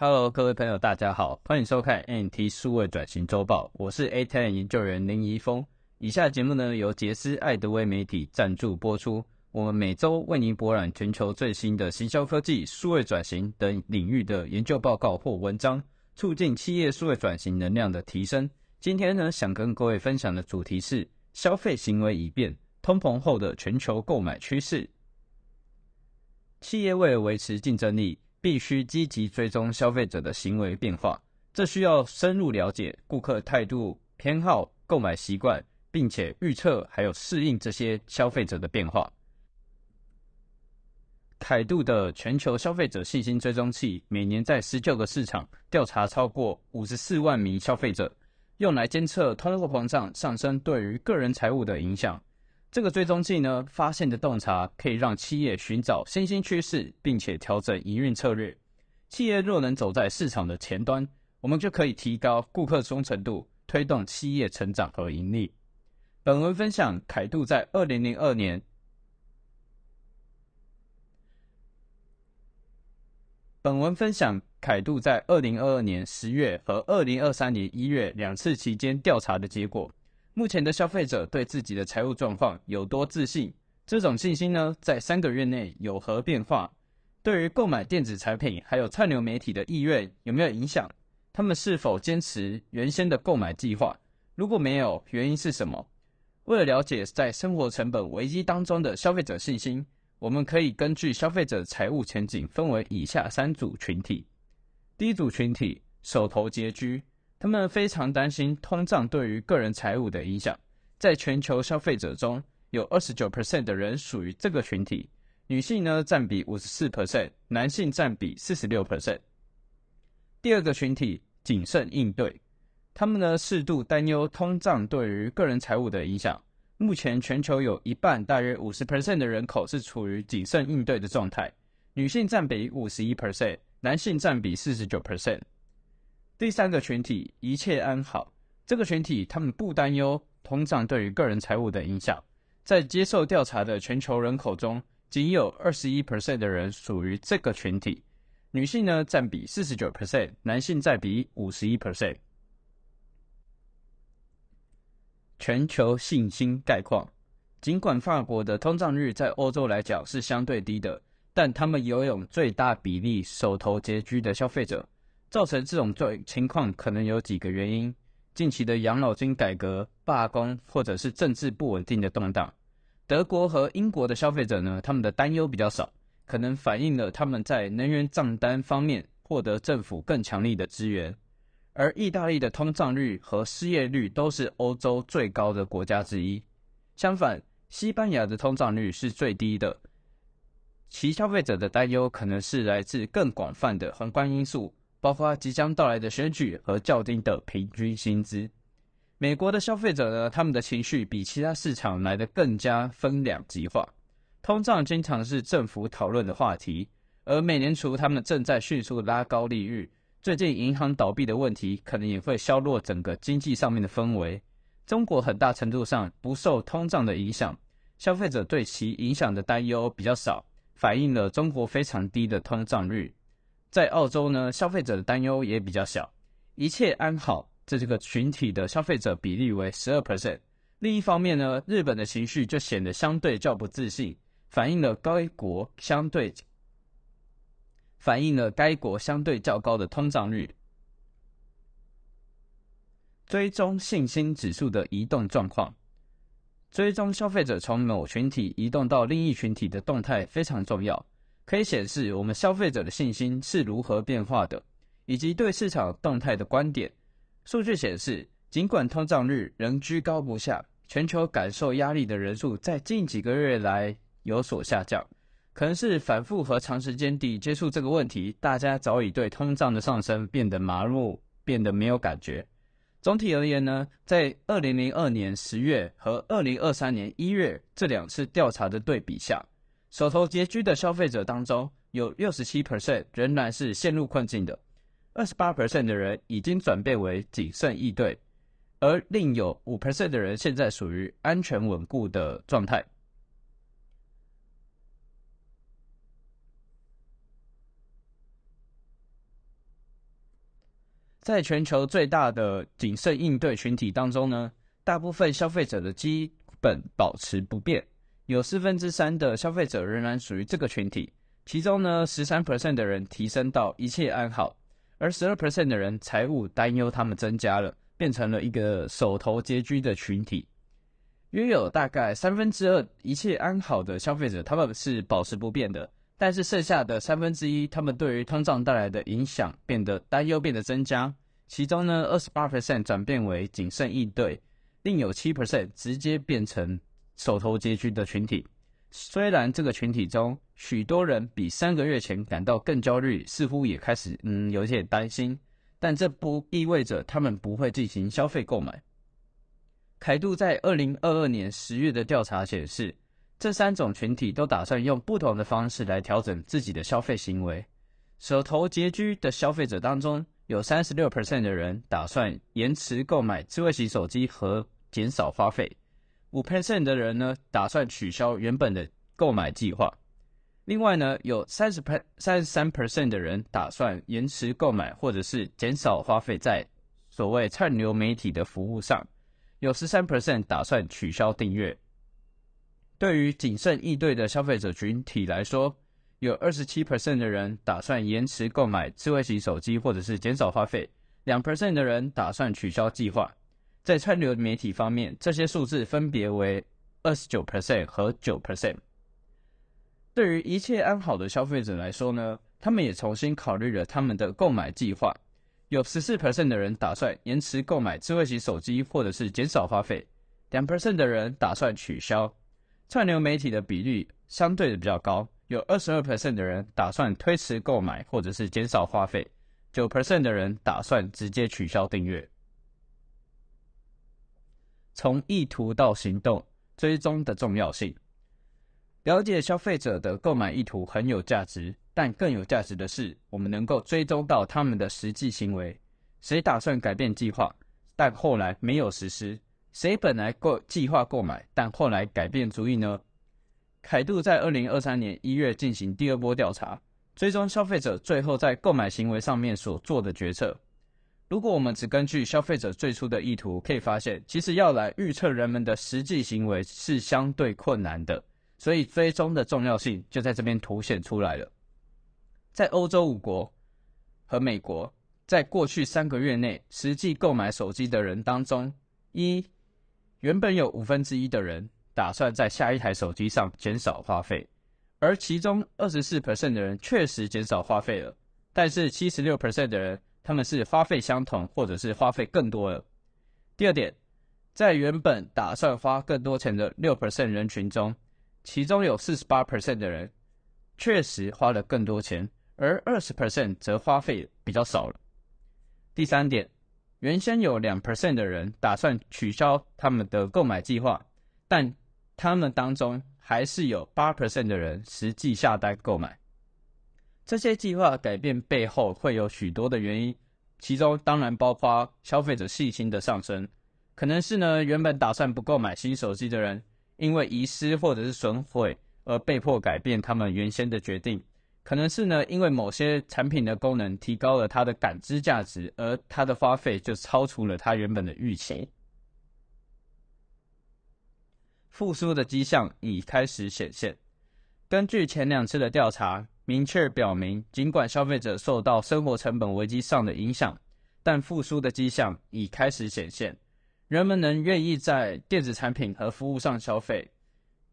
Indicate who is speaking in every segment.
Speaker 1: Hello，各位朋友，大家好，欢迎收看 NT 数位转型周报，我是 A Ten 研究员林怡峰。以下节目呢由杰斯爱德威媒体赞助播出。我们每周为您博览全球最新的行销科技、数位转型等领域的研究报告或文章，促进企业数位转型能量的提升。今天呢，想跟各位分享的主题是消费行为已变，通膨后的全球购买趋势。企业为了维持竞争力，必须积极追踪消费者的行为变化。这需要深入了解顾客态度、偏好、购买习惯，并且预测还有适应这些消费者的变化。凯度的全球消费者信心追踪器每年在十九个市场调查超过五十四万名消费者，用来监测通货膨胀上升对于个人财务的影响。这个追踪器呢，发现的洞察可以让企业寻找新兴趋势，并且调整营运策略。企业若能走在市场的前端，我们就可以提高顾客忠诚度，推动企业成长和盈利。本文分享凯度在二零零二年。本文分享凯度在二零二二年十月和二零二三年一月两次期间调查的结果。目前的消费者对自己的财务状况有多自信？这种信心呢，在三个月内有何变化？对于购买电子产品还有串流媒体的意愿有没有影响？他们是否坚持原先的购买计划？如果没有，原因是什么？为了了解在生活成本危机当中的消费者信心，我们可以根据消费者财务前景分为以下三组群体。第一组群体，手头拮据。他们非常担心通胀对于个人财务的影响。在全球消费者中，有二十九 percent 的人属于这个群体，女性呢占比五十四 percent，男性占比四十六 percent。第二个群体谨慎应对，他们呢适度担忧通胀对于个人财务的影响。目前全球有一半，大约五十 percent 的人口是处于谨慎应对的状态，女性占比五十一 percent，男性占比四十九 percent。第三个群体一切安好，这个群体他们不担忧通胀对于个人财务的影响。在接受调查的全球人口中，仅有二十一 percent 的人属于这个群体，女性呢占比四十九 percent，男性占比五十一 percent。全球信心概况：尽管法国的通胀率在欧洲来讲是相对低的，但他们拥有最大比例手头拮据的消费者。造成这种状情况可能有几个原因：近期的养老金改革、罢工，或者是政治不稳定的动荡。德国和英国的消费者呢，他们的担忧比较少，可能反映了他们在能源账单方面获得政府更强力的支援。而意大利的通胀率和失业率都是欧洲最高的国家之一。相反，西班牙的通胀率是最低的，其消费者的担忧可能是来自更广泛的宏观因素。包括即将到来的选举和较低的平均薪资。美国的消费者呢，他们的情绪比其他市场来得更加分两极化。通胀经常是政府讨论的话题，而美联储他们正在迅速拉高利率。最近银行倒闭的问题可能也会削弱整个经济上面的氛围。中国很大程度上不受通胀的影响，消费者对其影响的担忧比较少，反映了中国非常低的通胀率。在澳洲呢，消费者的担忧也比较小，一切安好。这这个群体的消费者比例为十二 percent。另一方面呢，日本的情绪就显得相对较不自信，反映了该国相对反映了该国相对较高的通胀率。追踪信心指数的移动状况，追踪消费者从某群体移动到另一群体的动态非常重要。可以显示我们消费者的信心是如何变化的，以及对市场动态的观点。数据显示，尽管通胀率仍居高不下，全球感受压力的人数在近几个月来有所下降。可能是反复和长时间地接触这个问题，大家早已对通胀的上升变得麻木，变得没有感觉。总体而言呢，在二零零二年十月和二零二三年一月这两次调查的对比下。手头拮据的消费者当中，有六十七 percent 仍然是陷入困境的，二十八 percent 的人已经转变为谨慎应对，而另有五 percent 的人现在属于安全稳固的状态。在全球最大的谨慎应对群体当中呢，大部分消费者的基本保持不变，有四分之三的消费者仍然属于这个群体。其中呢，十三 percent 的人提升到一切安好，而十二 percent 的人财务担忧他们增加了，变成了一个手头拮据的群体。约有大概三分之二一切安好的消费者，他们是保持不变的。但是剩下的三分之一，他们对于通胀带来的影响变得担忧，变得增加。其中呢，二十八 percent 转变为谨慎应对，另有七 percent 直接变成手头拮据的群体。虽然这个群体中许多人比三个月前感到更焦虑，似乎也开始嗯有些担心，但这不意味着他们不会进行消费购买。凯度在二零二二年十月的调查显示。这三种群体都打算用不同的方式来调整自己的消费行为。手头拮据的消费者当中，有三十六 percent 的人打算延迟购买智慧型手机和减少花费，五 percent 的人呢打算取消原本的购买计划。另外呢，有三十 per 三十三 percent 的人打算延迟购买或者是减少花费在所谓串流媒体的服务上，有十三 percent 打算取消订阅。对于谨慎应对的消费者群体来说，有二十七 percent 的人打算延迟购买智慧型手机，或者是减少花费；两 percent 的人打算取消计划。在串流媒体方面，这些数字分别为二十九 percent 和九 percent。对于一切安好的消费者来说呢，他们也重新考虑了他们的购买计划。有十四 percent 的人打算延迟购买智慧型手机，或者是减少花费；两 percent 的人打算取消。串流媒体的比率相对的比较高，有二十二 percent 的人打算推迟购买或者是减少花费，九 percent 的人打算直接取消订阅。从意图到行动，追踪的重要性。了解消费者的购买意图很有价值，但更有价值的是，我们能够追踪到他们的实际行为。谁打算改变计划，但后来没有实施？谁本来购计划购买，但后来改变主意呢？凯度在二零二三年一月进行第二波调查，追踪消费者最后在购买行为上面所做的决策。如果我们只根据消费者最初的意图，可以发现，其实要来预测人们的实际行为是相对困难的。所以追踪的重要性就在这边凸显出来了。在欧洲五国和美国，在过去三个月内实际购买手机的人当中，一原本有五分之一的人打算在下一台手机上减少花费，而其中二十四 percent 的人确实减少花费了，但是七十六 percent 的人他们是花费相同或者是花费更多了。第二点，在原本打算花更多钱的六 percent 人群中，其中有四十八 percent 的人确实花了更多钱，而二十 percent 则花费比较少了。第三点。原先有两 percent 的人打算取消他们的购买计划，但他们当中还是有八 percent 的人实际下单购买。这些计划改变背后会有许多的原因，其中当然包括消费者信心的上升，可能是呢原本打算不购买新手机的人，因为遗失或者是损毁而被迫改变他们原先的决定。可能是呢，因为某些产品的功能提高了它的感知价值，而它的花费就超出了它原本的预期。复苏的迹象已开始显现。根据前两次的调查，明确表明，尽管消费者受到生活成本危机上的影响，但复苏的迹象已开始显现。人们能愿意在电子产品和服务上消费，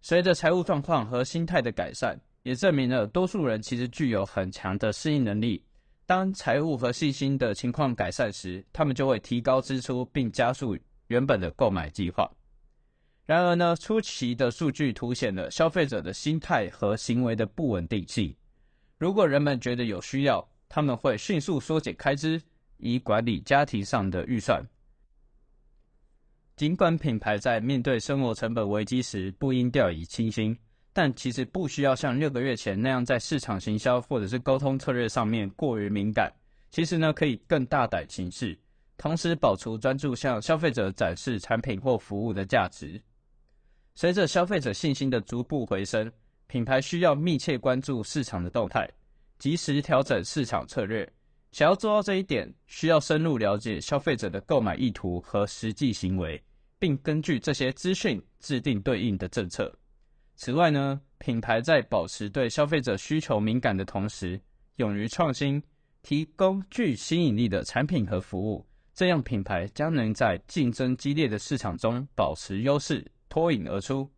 Speaker 1: 随着财务状况和心态的改善。也证明了多数人其实具有很强的适应能力。当财务和信心的情况改善时，他们就会提高支出并加速原本的购买计划。然而呢，初期的数据凸显了消费者的心态和行为的不稳定性。如果人们觉得有需要，他们会迅速缩减开支，以管理家庭上的预算。尽管品牌在面对生活成本危机时不应掉以轻心。但其实不需要像六个月前那样在市场行销或者是沟通策略上面过于敏感。其实呢，可以更大胆行事，同时保持专注向消费者展示产品或服务的价值。随着消费者信心的逐步回升，品牌需要密切关注市场的动态，及时调整市场策略，想要做到这一点，需要深入了解消费者的购买意图和实际行为，并根据这些资讯制定对应的政策。此外呢，品牌在保持对消费者需求敏感的同时，勇于创新，提供具吸引力的产品和服务，这样品牌将能在竞争激烈的市场中保持优势，脱颖而出。